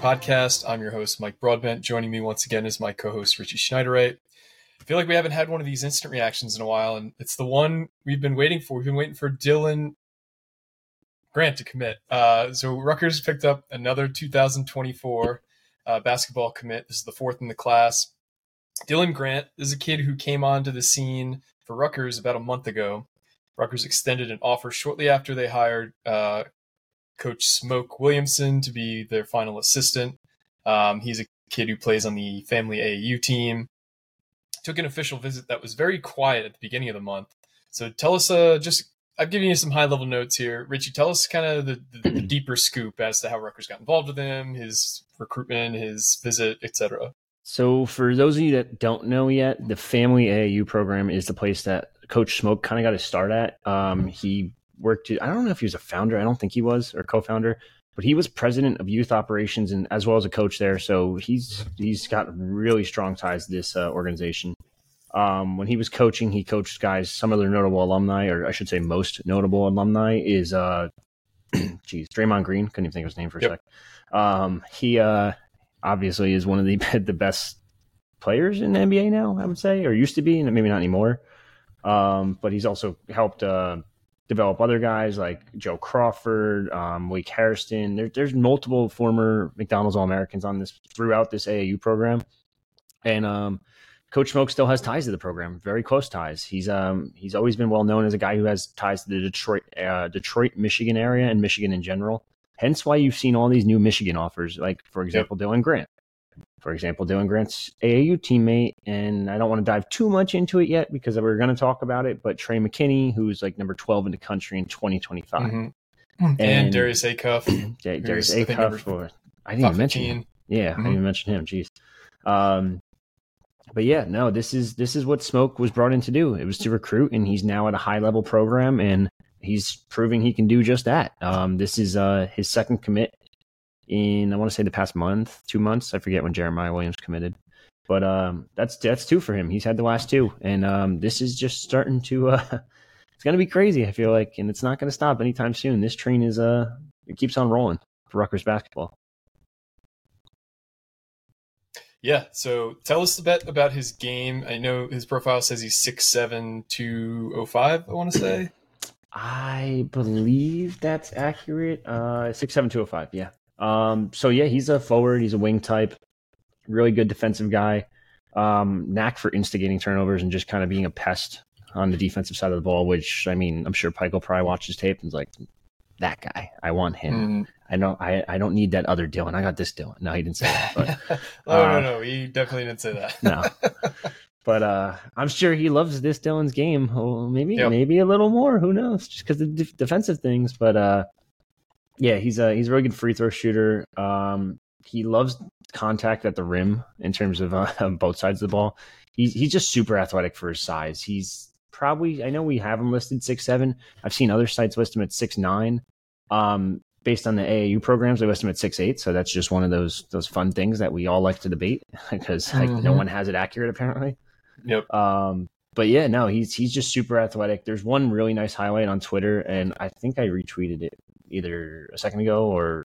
Podcast. I'm your host, Mike Broadbent. Joining me once again is my co host, Richie Schneiderite. I feel like we haven't had one of these instant reactions in a while, and it's the one we've been waiting for. We've been waiting for Dylan Grant to commit. Uh, so Rutgers picked up another 2024 uh, basketball commit. This is the fourth in the class. Dylan Grant is a kid who came onto the scene for Rutgers about a month ago. Rutgers extended an offer shortly after they hired uh, Coach Smoke Williamson to be their final assistant. Um, he's a kid who plays on the family AAU team. Took an official visit that was very quiet at the beginning of the month. So tell us, uh, just I've given you some high level notes here. Richie, tell us kind of the, the, the deeper scoop as to how Rutgers got involved with him, his recruitment, his visit, etc. So, for those of you that don't know yet, the Family AAU program is the place that Coach Smoke kind of got his start at. Um, he worked. I don't know if he was a founder. I don't think he was, or co-founder, but he was president of youth operations and as well as a coach there. So he's he's got really strong ties to this uh, organization. Um, when he was coaching, he coached guys. Some of their notable alumni, or I should say, most notable alumni, is uh, geez, Draymond Green. Couldn't even think of his name for a Yep. sec. Um, he uh, obviously is one of the the best players in the NBA now. I would say, or used to be, and maybe not anymore. Um, but he's also helped uh, develop other guys like Joe Crawford, um, Wake Harrison. There, there's multiple former McDonald's All Americans on this throughout this AAU program, and um, Coach Smoke still has ties to the program, very close ties. He's um he's always been well known as a guy who has ties to the Detroit, uh, Detroit, Michigan area and Michigan in general. Hence why you've seen all these new Michigan offers, like for example Dylan Grant. For example, Dylan Grant's AAU teammate, and I don't want to dive too much into it yet because we're going to talk about it. But Trey McKenney, who's like number twelve in the country in 2025, Mhm. And, And- Darius Acuff, Ja- Darius I Acuff, or I didn't even mention him. Yeah, I Mhm. didn't even mention him. Jeez. Um, but yeah, no, this is this is what Smoke was brought in to do. It was to recruit, and he's now at a high level program, and he's proving he can do just that. Um, this is uh, his second commit in I want to say the past month, two months. I forget when Jeremiah Williams committed, but um, that's that's two for him. He's had the last two, and um, this is just starting to. Uh, it's gonna be crazy. I feel like, and it's not gonna stop anytime soon. This train is uh, it keeps on rolling for Rutgers basketball. Yeah, so tell us a bit about his game. I know his profile says he's six seven two oh five. I want to say. I believe that's accurate. Uh, six seven two oh five. Yeah. Um. So yeah, he's a forward. He's a wing type. Really good defensive guy. Um. Knack for instigating turnovers and just kind of being a pest on the defensive side of the ball. Which I mean, I'm sure Pike will probably watch his tape and is like, that guy. I want him. Mm. I don't. I I don't need that other Dylan. I got this Dylan. No, he didn't say that. But no, uh, no, no. He definitely didn't say that. no. But uh, I'm sure he loves this Dylan's game. Oh, maybe, Yep. maybe a little more. Who knows? Just because the def- defensive things. But uh, yeah, he's a he's a really good free throw shooter. Um, he loves contact at the rim in terms of uh, both sides of the ball. He's he's just super athletic for his size. He's probably I know we have him listed six seven. I've seen other sites list him at six nine. Um, based on the AAU programs, they list him at six eight. So that's just one of those those fun things that we all like to debate because like no Mhm. one has it accurate apparently. Yep. Um, but yeah, no, he's he's just super athletic. There's one really nice highlight on Twitter, and I think I retweeted it either a second ago or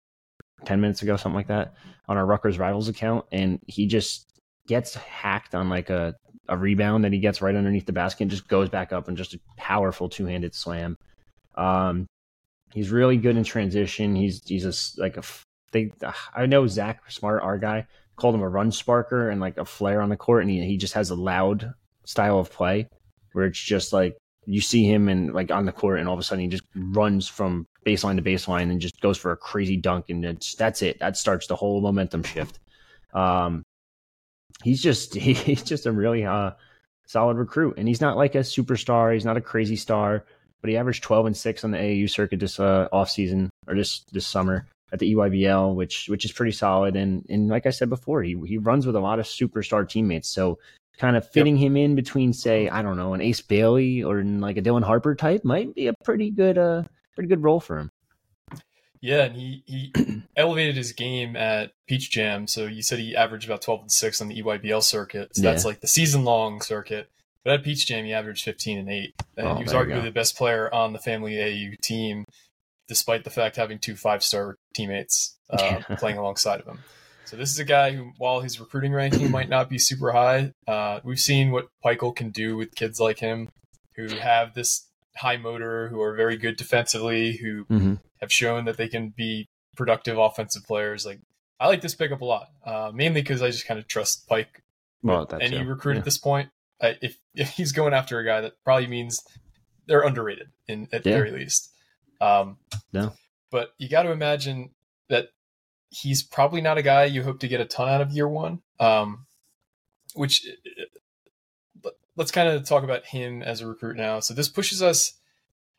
ten minutes ago, something like that, on our Rutgers Rivals account, and he just gets hacked on like a a rebound that he gets right underneath the basket and just goes back up and just a powerful two handed slam. Um, he's really good in transition. He's he's s like a, they. I know Zach Smart, our guy, called him a run sparker and like a flare on the court, and he he just has a loud style of play where it's just like you see him and like on the court, and all of a sudden he just runs from baseline to baseline and just goes for a crazy dunk, and it's, that's it. That starts the whole momentum shift. Um, he's just he's just a really uh solid recruit, and he's not like a superstar. He's not a crazy star. but he averaged 12 and six on the AAU circuit this uh, off season or this this summer at the EYBL, which which is pretty solid. And and like I said before, he he runs with a lot of superstar teammates, so kind of fitting yep. him in between, say, I don't know, an Ace Bailey or like a Dylan Harper type might be a pretty good uh pretty good role for him. Yeah, and he he elevated his game at Peach Jam. So you said he averaged about twelve and six on the EYBL circuit. So yeah. that's like the season long circuit. But at Peach Jam, he averaged fifteen and eight, and oh, he was arguably the best player on the Family AU team, despite the fact having two five star teammates uh, playing alongside of him. So this is a guy who, while his recruiting ranking might not be super high, uh, we've seen what Pikiell can do with kids like him, who have this high motor, who are very good defensively, who mm-hmm. have shown that they can be productive offensive players. Like I like this pickup a lot, uh, mainly because I just kind of trust Pike. Well, any recruit yeah. at this point, I, if if he's going after a guy, that probably means they're underrated in at yeah. very least. Um, no, but you got to imagine that he's probably not a guy you hope to get a ton out of year one. Um, which let's kind of talk about him as a recruit now. So this pushes us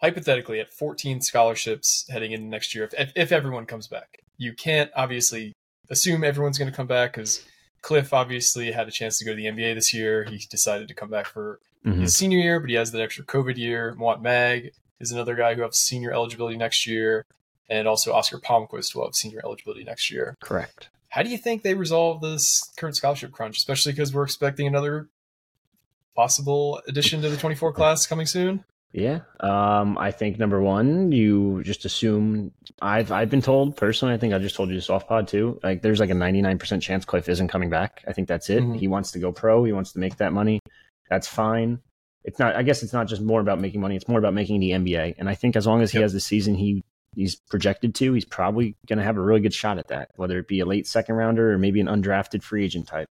hypothetically at 14 scholarships heading into next year if, if everyone comes back. You can't obviously assume everyone's going to come back because Cliff obviously had a chance to go to the NBA this year. He decided to come back for mm-hmm. his senior year, but he has that extra COVID year. Mawot Mag is another guy who has senior eligibility next year, and also Oscar Palmquist will have senior eligibility next year. Correct. How do you think they resolve this current scholarship crunch, especially because we're expecting another possible addition to the 24 class coming soon? Yeah. Um, I think number one, you just assume I've I've been told personally, I think I just told you this off pod too. Like there's like a 99% chance Cliff isn't coming back. I think that's it. Mm-hmm. He wants to go pro, he wants to make that money. That's fine. It's not I guess it's not just more about making money, it's more about making the NBA. And I think as long as he yep. has the season he he's projected to, he's probably going to have a really good shot at that, whether it be a late second rounder or maybe an undrafted free agent type.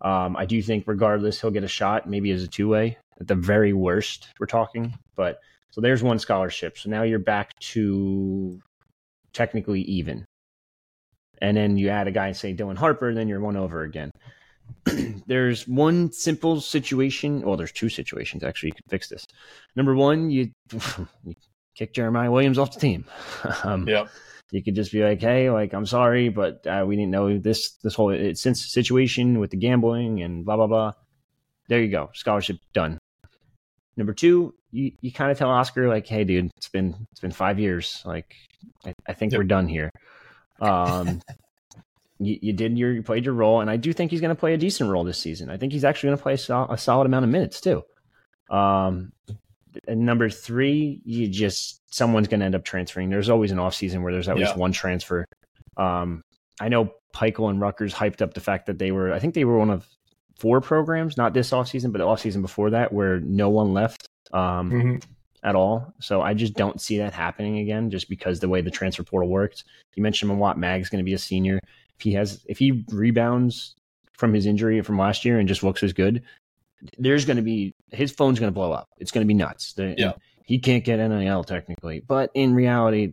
Um, I do think, regardless, he'll get a shot, maybe as a two way at the very worst. We're talking, but so there's one scholarship. So now you're back to technically even, and then you add a guy, say Dylan Harper, then you're one over again. there's one simple situation. Well, there's two situations actually. You can fix this. Number one, you, you kick Jeremiah Williams off the team. um, yeah you could just be like, "Hey, like I'm sorry, but uh, we didn't know this this whole it, since situation with the gambling and blah blah blah." There you go, scholarship done. Number two, you, you kind of tell Oscar like, "Hey, dude, it's been it's been five years. Like, I, I think yep. we're done here." Um, you, you did your you played your role, and I do think he's going to play a decent role this season. I think he's actually going to play a, sol- a solid amount of minutes too. Um, and number three, you just someone's going to end up transferring. There's always an off season where there's always yeah. one transfer. Um, I know Pikiell and Rutgers hyped up the fact that they were. I think they were one of four programs, not this off season, but the off season before that, where no one left um, mm-hmm. at all. So I just don't see that happening again, just because the way the transfer portal works. You mentioned Mawot Mag's going to be a senior. If he has, if he rebounds from his injury from last year and just looks as good, there's going to be his phone's going to blow up. It's going to be nuts. The, yeah. He can't get NIL technically, but in reality,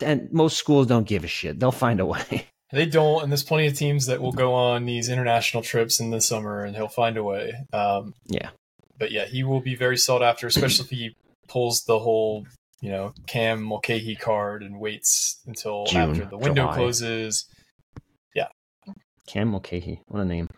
and most schools don't give a shit. They'll find a way. They don't, and there's plenty of teams that will go on these international trips in the summer, and he'll find a way. Um, yeah, but yeah, he will be very sought after, especially if he pulls the whole, you know, Cam Mulcahy card and waits until June, after the window July. closes. Yeah, Cam Mulcahy, what a name.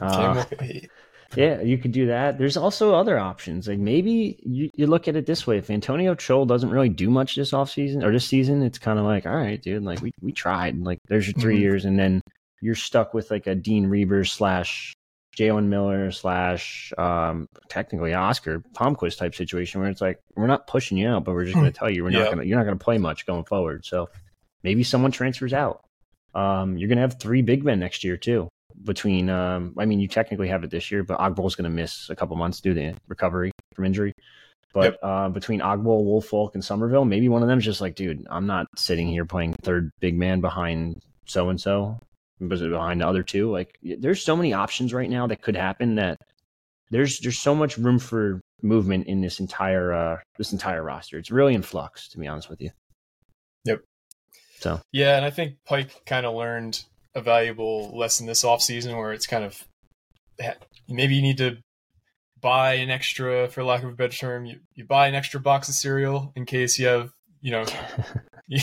Cam uh, Mulcahy. Yeah, you could do that. There's also other options. Like maybe you, you look at it this way: if Antonio Chol doesn't really do much this off season or this season, it's kind of like, all right, dude, like we we tried. Like there's your 3 mm-hmm. years, and then you're stuck with like a Dean Reber slash Jalen Miller slash um, technically Oscar Palmquist type situation where it's like we're not pushing you out, but we're just going to tell you we're not going to you're not going to play much going forward. So maybe someone transfers out. Um, you're going to have three big men next year too between um, I mean you technically have it this year, but is going to miss a couple months due to recovery from injury. But yep. uh, between Ogbole, Woolfolk, and Sommerville, maybe one of them is just like, dude, I'm not sitting here playing third big man behind so and so, behind the other two. Like, there's so many options right now that could happen that there's there's so much room for movement in this entire uh, this entire roster. It's really in flux, to be honest with you. Yep. So yeah, and I think Pike kind of learned a valuable lesson this off season where it's kind of maybe you need to buy an extra, for lack of a better term, you, you buy an extra box of cereal in case you have, you know, in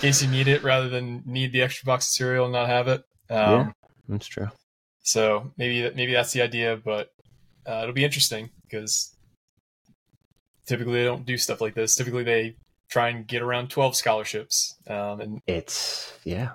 case you need it rather than need the extra box of cereal and not have it. Um, Yeah. That's true. So maybe that maybe that's the idea, but uh, it'll be interesting because typically they don't do stuff like this. Typically they try and get around twelve scholarships, um, and It's yeah.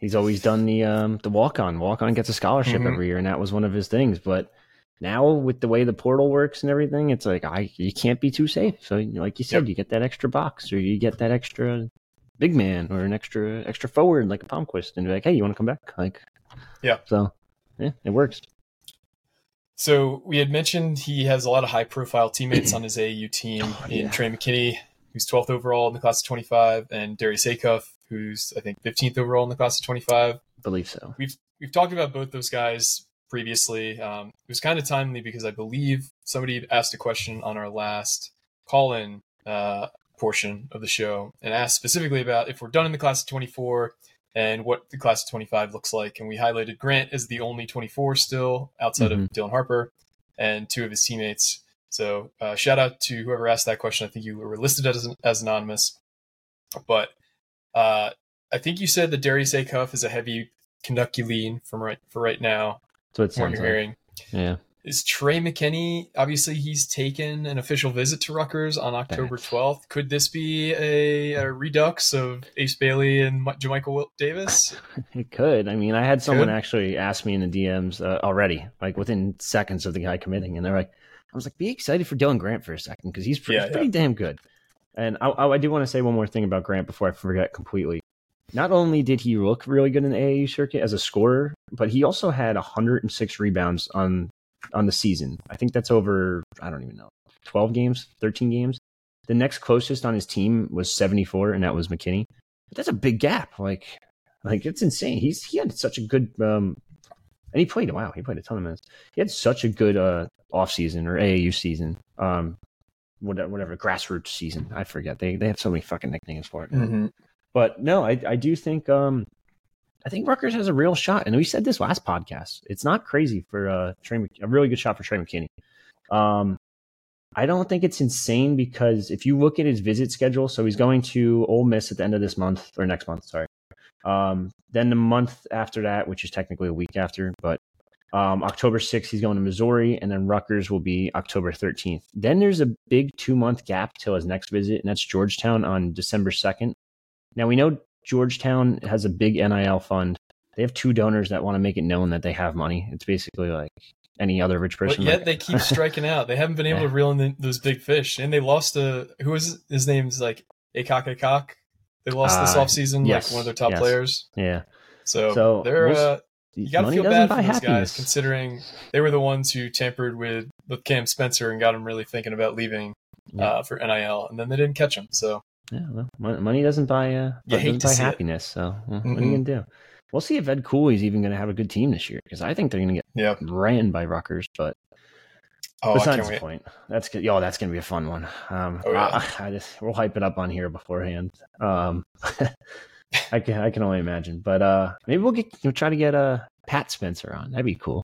He's always done the um the walk on. Walk on gets a scholarship Mhm. every year, and that was one of his things. But now with the way the portal works and everything, it's like I you can't be too safe. So like you said, Yep. you get that extra box, or you get that extra big man, or an extra extra forward like a Palmquist, and be like, hey, you want to come back? Like, Yeah. So yeah, it works. So we had mentioned he has a lot of high profile teammates on his AAU team Oh, in yeah. Trey McKenney, who's 12th overall in the class of 25, and Darius Acuff, who's I think 15th overall in the class of 25. believe so. We've we've talked about both those guys previously. Um, it was kind of timely because I believe somebody asked a question on our last call in uh, portion of the show and asked specifically about if we're done in the class of 24 and what the class of 25 looks like. And we highlighted Grant as the only 24 still outside of Dylan Harper and two of his teammates. So uh, shout out to whoever asked that question. I think you were listed as, as anonymous, but uh, I think you said the Darius Acuff is a heavy Kentucky lean from right for right now. That's what it what you're like. hearing Yeah. is Trey McKenney. Obviously, he's taken an official visit to Rutgers on October 12th. Could this be a, a redux of Ace Bailey and Mi- Jamichael Wil- Davis? It could. I mean, I had someone Could. actually ask me in the DMs uh, already, like within seconds of the guy committing, and they're like, "I was like, be excited for Dylan Grant for a second because he's, pre- Yeah, he's pretty damn good." And I, I, do want to say one more thing about Grant before I forget completely. Not only did he look really good in the AAU circuit as a scorer, but he also had 106 rebounds on on the season. I think that's over. I don't even know, 12 games, 13 games. The next closest on his team was 74, and that was McKenney. But that's a big gap. Like, like it's insane. He's he had such a good um and he played wow, he played a ton of minutes. He had such a good uh off season or AAU season. Um whatever whatever grassroots season. I forget. They they have so many fucking nicknames for it. Mm-hmm. But no, I I do think um I think Rutgers has a real shot, and we said this last podcast. It's not crazy for uh Trey, Mc- a really good shot for Trey McKenney. Um, I don't think it's insane because if you look at his visit schedule, so he's going to Ole Miss at the end of this month or next month, sorry. Um, then the month after that, which is technically a week after, but um, October 6th, he's going to Missouri, and then Rutgers will be October 13th. Then there's a big two month gap till his next visit, and that's Georgetown on December 2nd. Now we know Georgetown has a big NIL fund. They have two donors that want to make it known that they have money. It's basically like any other rich person. But yet like- they keep striking out. They haven't been able Yeah. to reel in the, those big fish, and they lost a who is his name's like Akok Akok. They lost this Uh, offseason, yes, like one of their top yes. players. yeah. So, So, they're we'll uh, you got to feel bad for those guys, considering they were the ones who tampered with with Cam Spencer and got him really thinking about leaving Yeah. uh, for NIL, and then they didn't catch him. So Yeah, well, money doesn't buy uh, doesn't buy see it. happiness. So well, what are you gonna do? We'll see if Ed Cooley's even gonna have a good team this year because I think they're gonna get yeah, ran by Rutgers. But oh, besides the point, that's good. Yo, that's gonna be a fun one. Um, Oh, yeah. I, I just we'll hype it up on here beforehand. Um, I can I can only imagine. But uh, maybe we'll get we'll try to get uh Pat Spencer on. That'd be cool.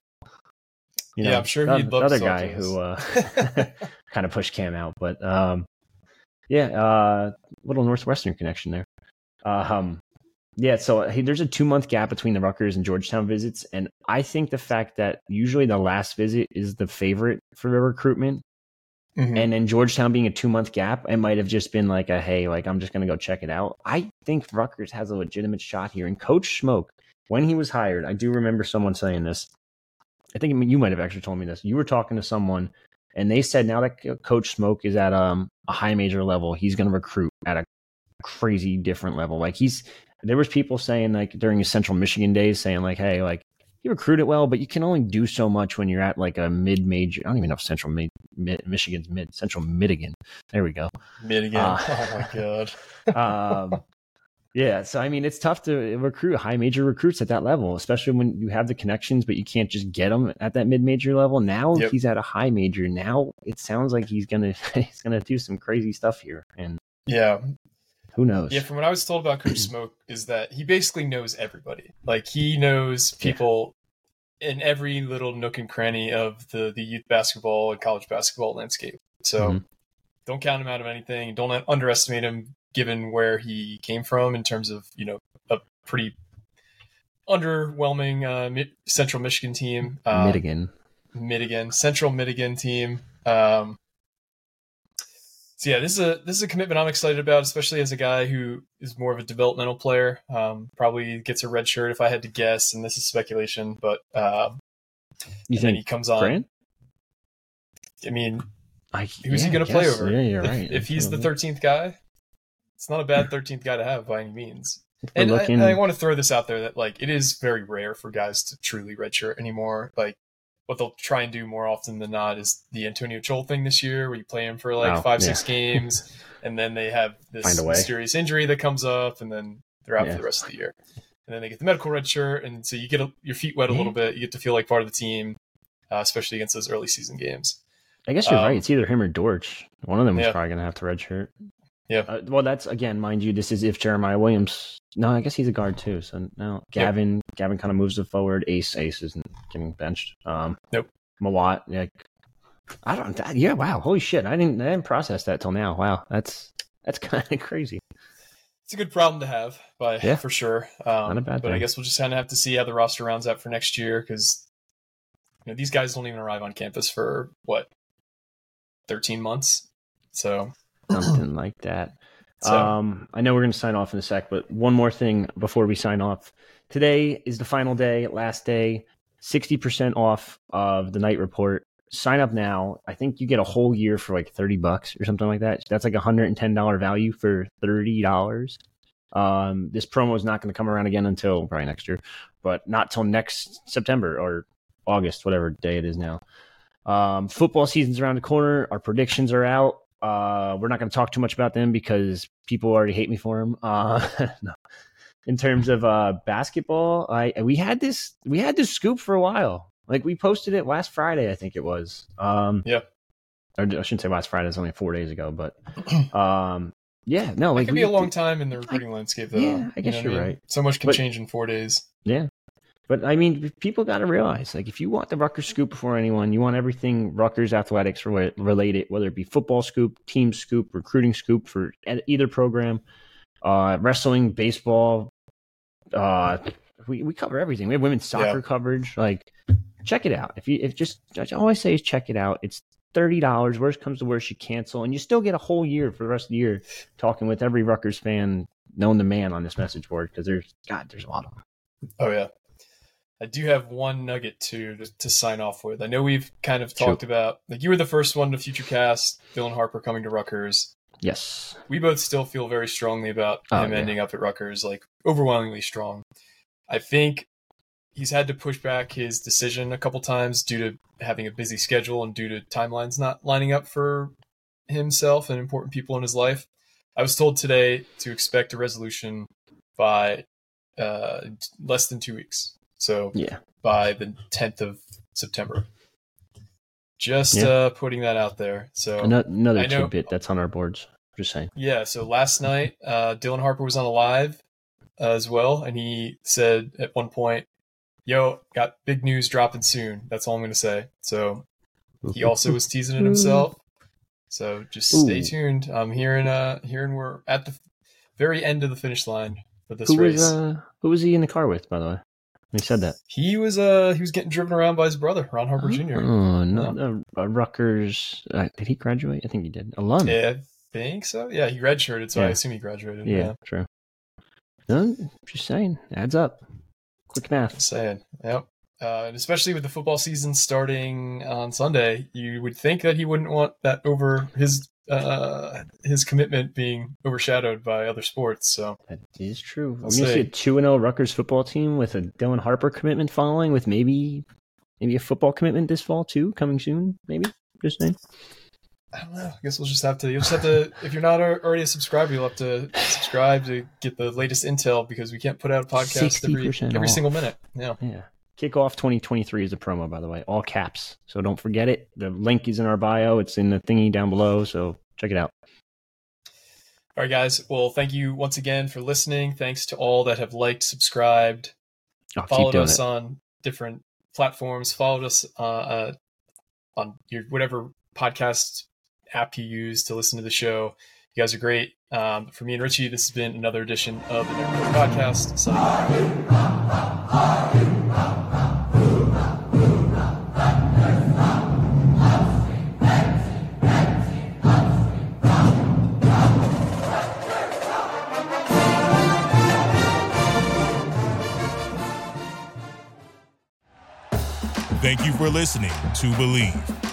You Yeah, I'm sure the, he'd the love to other guy who uh, kind of pushed Cam out, but um, yeah, uh, little Northwestern connection there. Uh, um, yeah, so hey, there's a two month gap between the Rutgers and Georgetown visits, and I think the fact that usually the last visit is the favorite for the recruitment, Mhm. and then Georgetown being a two month gap, it might have just been like a hey, like I'm just gonna go check it out. I think Rutgers has a legitimate shot here, and Coach Smoke, when he was hired, I do remember someone saying this. I think you might have actually told me this. You were talking to someone, and they said now that Coach Smoke is at um, a high major level, he's to recruit at a crazy different level. Like he's there was people saying like during his Central Michigan days saying like, hey, like you recruited well, but you can only do so much when you're at like a mid major. I don't even know if Central mid, mid Michigan's mid Central Michigan. There we go. Mid again. Uh, oh my god. Um, yeah, so I mean, it's tough to recruit high major recruits at that level, especially when you have the connections, but you can't just get them at that mid major level. Now Yep. he's at a high major. Now it sounds like he's gonna he's gonna do some crazy stuff here, and Yeah, who knows? Yeah, from what I was told about Coach Smoke is that he basically knows everybody. Like he knows people in every little nook and cranny of the the youth basketball and college basketball landscape. So Mhm. don't count him out of anything. Don't underestimate him, given where he came from in terms of you know a pretty underwhelming uh, Mi- Central Michigan team. Uh, Michigan. Michigan, Central Michigan team. Um, so yeah, this is a this is a commitment I'm excited about, especially as a guy who is more of a developmental player. Um, probably gets a red shirt if I had to guess, and this is speculation, but um, You then he comes on. Grant? I mean, I, Who's he gonna play over? Yeah, you're right. if he's the thirteenth guy, it's not a bad thirteenth guy to have by any means. And I, I want to throw this out there that like it is very rare for guys to truly redshirt anymore. Like what they'll try and do more often than not is the Antonio Chol thing this year, where you play him for like Oh, five, yeah. six games, and then they have this mysterious injury that comes up, and then they're out Yeah. for the rest of the year. And then they get the medical red shirt, and so you get a, your feet wet a little bit. You get to feel like part of the team, uh, especially against those early season games. I guess you're um, right. It's either him or Dortch. One of them is Yeah. probably going to have to redshirt. Yeah. Uh, well, that's again, mind you, this is if Jeremiah Williams. No, I guess he's a guard too. So no, Yep. Gavin. Gavin kind of moves it forward. Ace. Ace isn't getting benched. Um, Nope. Mawot. Yeah. I don't. That, yeah. Wow. Holy shit. I didn't. I didn't process that till now. Wow. That's that's kind of crazy. It's a good problem to have, by Yeah. for sure. Um, Not a bad but I guess we'll just kind of have to see how the roster rounds out for next year because you know these guys don't even arrive on campus for what thirteen months. So, Something like that. so Um, I know we're going to sign off in a sec, but one more thing before we sign off. Today is the final day, last day, 60% off of the Knight report. Sign up now. I think you get a whole year for like 30 bucks or something like that. That's like a $110 value for $30. Um, this promo is not going to come around again until probably next year, but not till next September or August, whatever day it is now. Um, football season's around the corner. Our predictions are out. Uh, we're not going to talk too much about them because people already hate me for them. Uh, no. In terms of uh, basketball, I we had this we had this scoop for a while. Like we posted it last Friday, I think it was. Um, Yeah. Or I shouldn't say last Friday. It's only four days ago, but um, yeah, no, it like could we be a long time in the recruiting landscape, though. yeah, I You guess know you're mean? right. So much can But- change in four days. Yeah. But I mean, people got to realize, like, if you want the Rutgers scoop before anyone, you want everything Rutgers athletics related, whether it be football scoop, team scoop, recruiting scoop for either program, uh, wrestling, baseball. Uh, we, we cover everything. We have women's soccer Yeah. coverage. Like, check it out. If you if just all I always say is check it out. It's thirty dollars. Worst comes to worst, you cancel, and you still get a whole year for the rest of the year talking with every Rutgers fan known to man on this message board because there's God, there's a lot of them. Oh yeah. I do have one nugget too to, to sign off with. I know we've kind of talked Shoot. about like you were the first one to future cast Dylan Harper coming to Rutgers. Yes. we both still feel very strongly about Oh, him yeah. ending up at Rutgers, like overwhelmingly strong. I think he's had to push back his decision a couple times due to having a busy schedule and due to timelines not lining up for himself and important people in his life. I was told today to expect a resolution by uh, less than two weeks. So Yeah. by the 10th of September. Just Yeah. uh, putting that out there. So Ano- Another I know- tidbit that's on our boards. Just saying. yeah, so last night, uh, Dylan Harper was on a live uh, as well, and he said at one point, Yo, got big news dropping soon. That's all I'm going to say. So he also was teasing it himself. So just stay Ooh. tuned. I'm hearing, uh, hearing we're at the very end of the finish line for this who race. was uh, who was he in the car with, by the way? He said that. he was, uh, he was getting driven around by his brother, Ron Harper Jr. Oh, no, uh, uh, Rutgers. Uh, did he graduate? I think he did. Alum. Yeah, I think so. Yeah, he redshirted, so I assume he graduated. Yeah, yeah. true. No, just saying. Adds up. Quick math. Just saying. Yep. Uh, and especially with the football season starting on Sunday, you would think that he wouldn't want that over his uh, his commitment being overshadowed by other sports. So That is true. I'll We're gonna see a two and zero Rutgers football team with a Dylan Harper commitment following, with maybe maybe a football commitment this fall too, coming soon. Maybe. Just saying. I don't know. I guess we'll just have to. You'll just have to. If you're not already a subscriber, you'll have to subscribe to get the latest intel because we can't put out a podcast every every off. single minute. Yeah. Yeah. Kickoff 2023 is a promo, by the way, all caps. So don't forget it. The link is in our bio. It's in the thingy down below. So check it out. All right, guys. Well, thank you once again for listening. Thanks to all that have liked, subscribed, I'll followed us it. on different platforms. Followed us uh, uh, on your whatever podcast app you use to listen to the show. You guys are great. Um, for me and Richie, this has been another edition of the Nerd Report Podcast. Signing Thank you for listening to Bleav.